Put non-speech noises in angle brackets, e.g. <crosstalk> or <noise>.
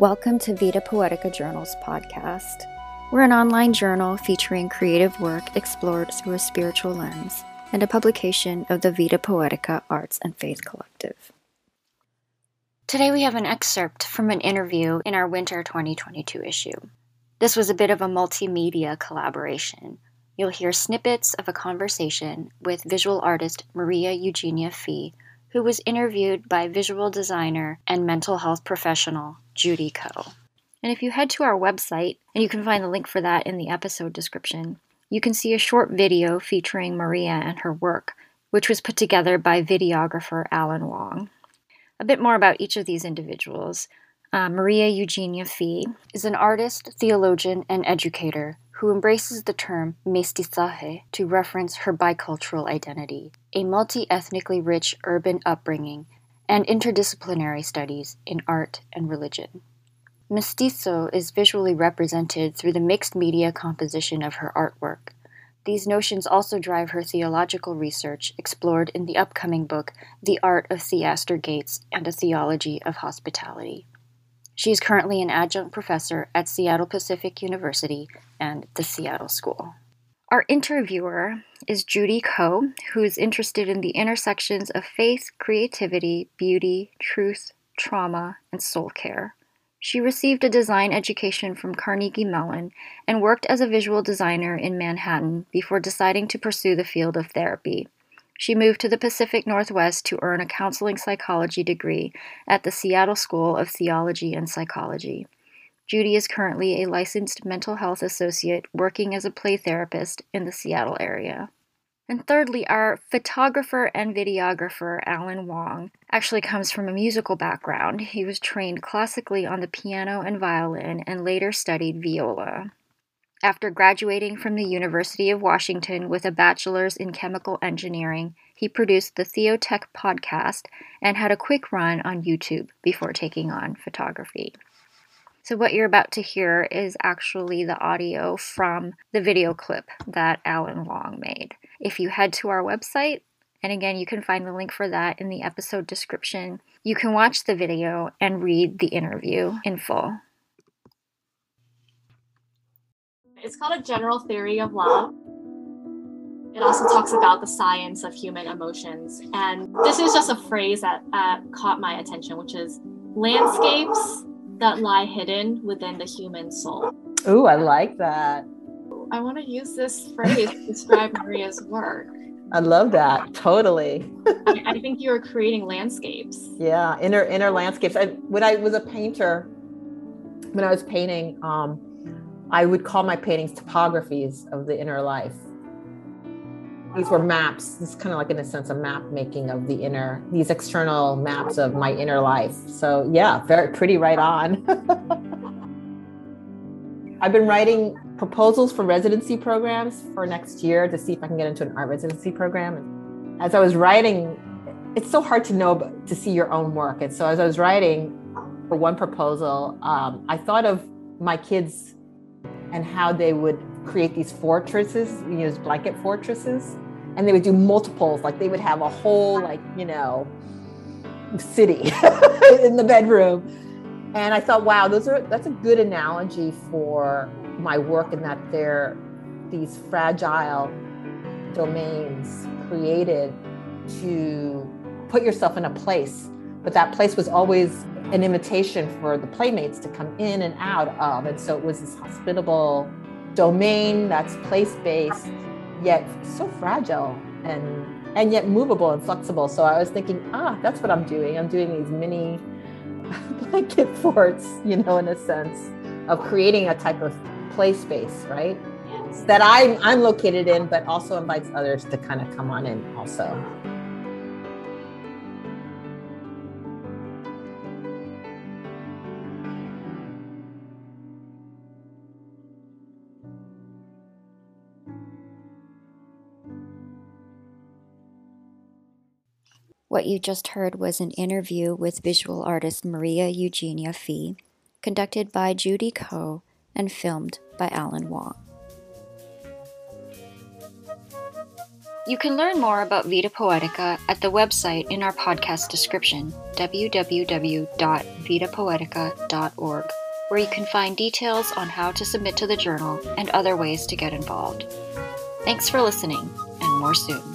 Welcome to Vita Poetica Journals podcast. We're an online journal featuring creative work explored through a spiritual lens and a publication of the Vita Poetica Arts and Faith Collective. Today we have an excerpt from an interview in our winter 2022 issue. This was a bit of a multimedia collaboration. You'll hear snippets of a conversation with visual artist Maria Eugenia Fee, who was interviewed by visual designer and mental health professional Judy Ko. And if you head to our website, and you can find the link for that in the episode description, you can see a short video featuring Maria and her work, which was put together by videographer Alan Wong. A bit more about each of these individuals. Uh, Maria Eugenia Fee is an artist, theologian, and educator who embraces the term mestizaje to reference her bicultural identity, a multi ethnically rich urban upbringing, and interdisciplinary studies in art and religion. Mestizo is visually represented through the mixed media composition of her artwork. These notions also drive her theological research, explored in the upcoming book, The Art of Theaster Gates and a Theology of Hospitality. She is currently an adjunct professor at Seattle Pacific University and the Seattle School. Our interviewer is Judy Ko, who is interested in the intersections of faith, creativity, beauty, truth, trauma, and soul care. She received a design education from Carnegie Mellon and worked as a visual designer in Manhattan before deciding to pursue the field of therapy. She moved to the Pacific Northwest to earn a counseling psychology degree at the Seattle School of Theology and Psychology. Judy is currently a licensed mental health associate working as a play therapist in the Seattle area. And thirdly, our photographer and videographer, Alan Wong, actually comes from a musical background. He was trained classically on the piano and violin and later studied viola. After graduating from the University of Washington with a bachelor's in chemical engineering, he produced the Theotech podcast and had a quick run on YouTube before taking on photography. So, what you're about to hear is actually the audio from the video clip that Alan Wong made. If you head to our website, and again, you can find the link for that in the episode description, you can watch the video and read the interview in full. It's called a general theory of love. It also talks about the science of human emotions. And this is just a phrase that uh, caught my attention, which is landscapes that lie hidden within the human soul. Ooh, I like that. I want to use this phrase to describe Maria's work. <laughs> I love that. Totally. I, think you are creating landscapes. Yeah, inner inner landscapes. I, when I was a painter, when I was painting, um, I would call my paintings topographies of the inner life. These were maps. This is kind of like, in a sense, a map making of the inner, these external maps of my inner life. So, yeah, very pretty right on. <laughs> I've been writing proposals for residency programs for next year to see if I can get into an art residency program. And as I was writing, it's so hard to know to see your own work. And so as I was writing for one proposal, um, I thought of my kids and how they would create these fortresses, you know, blanket fortresses, and they would do multiples. Like they would have a whole, like you know, city <laughs> in the bedroom. And I thought, wow, those are that's a good analogy for my work in that they're these fragile domains created to put yourself in a place but that place was always an invitation for the playmates to come in and out of and so it was this hospitable domain that's place-based yet so fragile and and yet movable and flexible so i was thinking ah that's what i'm doing i'm doing these mini <laughs> blanket forts you know in a sense of creating a type of play space, right? Yes. That I'm I'm located in, but also invites others to kind of come on in also. What you just heard was an interview with visual artist Maria Eugenia Fee, conducted by Judy Ko and filmed by Alan Wong. You can learn more about Vita Poetica at the website in our podcast description, www.vitapoetica.org, where you can find details on how to submit to the journal and other ways to get involved. Thanks for listening, and more soon.